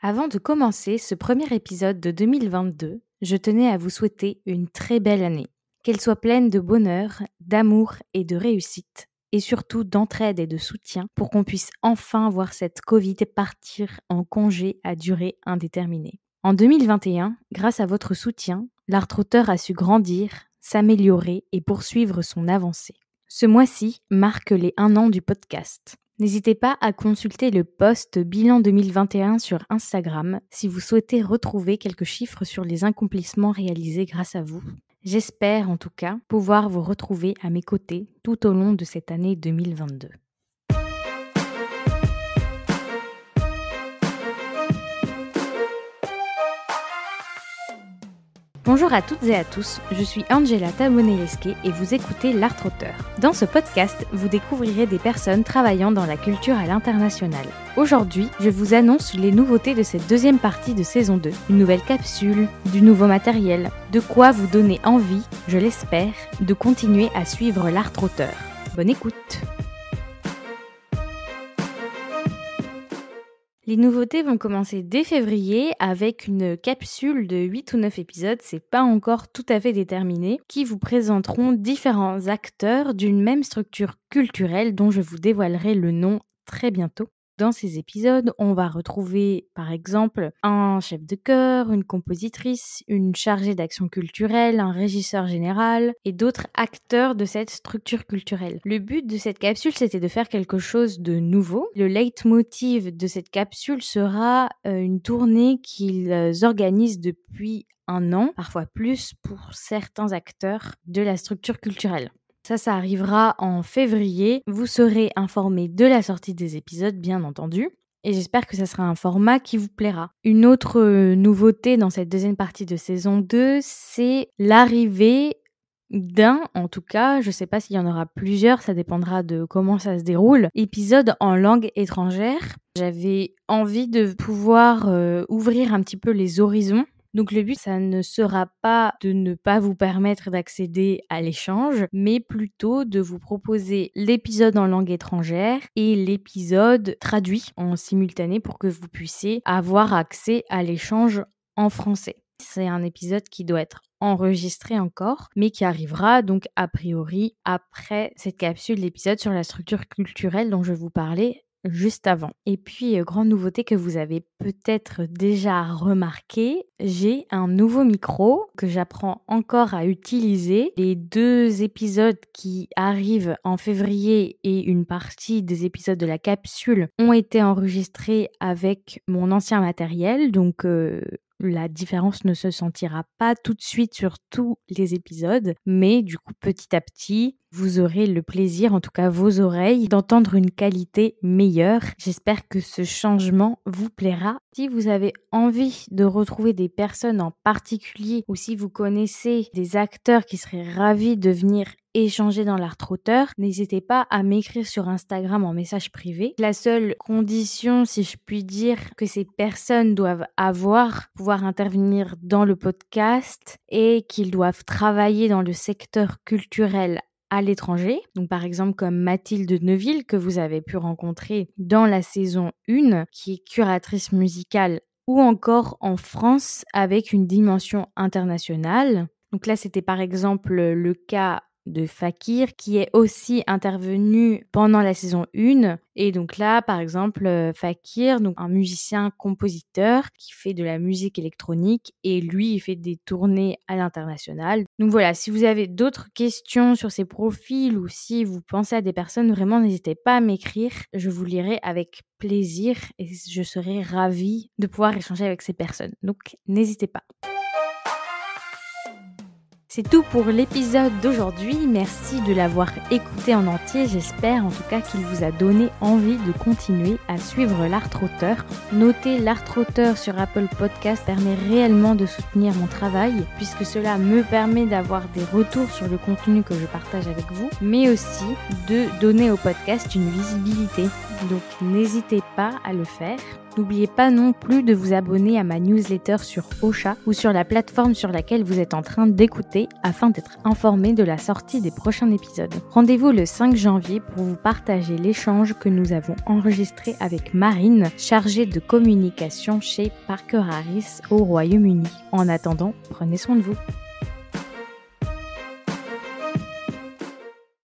Avant de commencer ce premier épisode de 2022, je tenais à vous souhaiter une très belle année. Qu'elle soit pleine de bonheur, d'amour et de réussite, et surtout d'entraide et de soutien pour qu'on puisse enfin voir cette Covid partir en congé à durée indéterminée. En 2021, grâce à votre soutien, l'art a su grandir, s'améliorer et poursuivre son avancée. Ce mois-ci marque les un an du podcast. N'hésitez pas à consulter le post bilan 2021 sur Instagram si vous souhaitez retrouver quelques chiffres sur les accomplissements réalisés grâce à vous. J'espère en tout cas pouvoir vous retrouver à mes côtés tout au long de cette année 2022. Bonjour à toutes et à tous, je suis Angela Tabonelesque et vous écoutez L'Art Auteur. Dans ce podcast, vous découvrirez des personnes travaillant dans la culture à l'international. Aujourd'hui, je vous annonce les nouveautés de cette deuxième partie de saison 2. Une nouvelle capsule, du nouveau matériel, de quoi vous donner envie, je l'espère, de continuer à suivre l'Art Auteur. Bonne écoute Les nouveautés vont commencer dès février avec une capsule de 8 ou 9 épisodes, c'est pas encore tout à fait déterminé, qui vous présenteront différents acteurs d'une même structure culturelle dont je vous dévoilerai le nom très bientôt. Dans ces épisodes, on va retrouver par exemple un chef de chœur, une compositrice, une chargée d'action culturelle, un régisseur général et d'autres acteurs de cette structure culturelle. Le but de cette capsule, c'était de faire quelque chose de nouveau. Le leitmotiv de cette capsule sera euh, une tournée qu'ils organisent depuis un an, parfois plus pour certains acteurs de la structure culturelle. Ça, ça arrivera en février. Vous serez informé de la sortie des épisodes, bien entendu. Et j'espère que ça sera un format qui vous plaira. Une autre euh, nouveauté dans cette deuxième partie de saison 2, c'est l'arrivée d'un, en tout cas, je ne sais pas s'il y en aura plusieurs, ça dépendra de comment ça se déroule, épisode en langue étrangère. J'avais envie de pouvoir euh, ouvrir un petit peu les horizons donc le but, ça ne sera pas de ne pas vous permettre d'accéder à l'échange, mais plutôt de vous proposer l'épisode en langue étrangère et l'épisode traduit en simultané pour que vous puissiez avoir accès à l'échange en français. C'est un épisode qui doit être enregistré encore, mais qui arrivera donc a priori après cette capsule d'épisode sur la structure culturelle dont je vous parlais juste avant. Et puis, euh, grande nouveauté que vous avez peut-être déjà remarqué, j'ai un nouveau micro que j'apprends encore à utiliser. Les deux épisodes qui arrivent en février et une partie des épisodes de la capsule ont été enregistrés avec mon ancien matériel, donc euh, la différence ne se sentira pas tout de suite sur tous les épisodes, mais du coup petit à petit, vous aurez le plaisir, en tout cas vos oreilles, d'entendre une qualité meilleure. J'espère que ce changement vous plaira. Si vous avez envie de retrouver des personnes en particulier ou si vous connaissez des acteurs qui seraient ravis de venir échanger dans l'art trotteur, n'hésitez pas à m'écrire sur Instagram en message privé. La seule condition, si je puis dire, que ces personnes doivent avoir, pouvoir intervenir dans le podcast et qu'ils doivent travailler dans le secteur culturel à l'étranger. Donc par exemple comme Mathilde Neuville que vous avez pu rencontrer dans la saison 1 qui est curatrice musicale ou encore en France avec une dimension internationale. Donc là c'était par exemple le cas de Fakir qui est aussi intervenu pendant la saison 1 et donc là par exemple euh, Fakir donc un musicien compositeur qui fait de la musique électronique et lui il fait des tournées à l'international. Donc voilà, si vous avez d'autres questions sur ces profils ou si vous pensez à des personnes vraiment n'hésitez pas à m'écrire, je vous lirai avec plaisir et je serai ravie de pouvoir échanger avec ces personnes. Donc n'hésitez pas. C'est tout pour l'épisode d'aujourd'hui. Merci de l'avoir écouté en entier. J'espère en tout cas qu'il vous a donné envie de continuer à suivre l'art auteur. Notez l'art auteur sur Apple Podcast permet réellement de soutenir mon travail puisque cela me permet d'avoir des retours sur le contenu que je partage avec vous, mais aussi de donner au podcast une visibilité Donc n'hésitez pas à le faire. N'oubliez pas non plus de vous abonner à ma newsletter sur Ocha ou sur la plateforme sur laquelle vous êtes en train d'écouter afin d'être informé de la sortie des prochains épisodes. Rendez-vous le 5 janvier pour vous partager l'échange que nous avons enregistré avec Marine, chargée de communication chez Parker Harris au Royaume-Uni. En attendant, prenez soin de vous.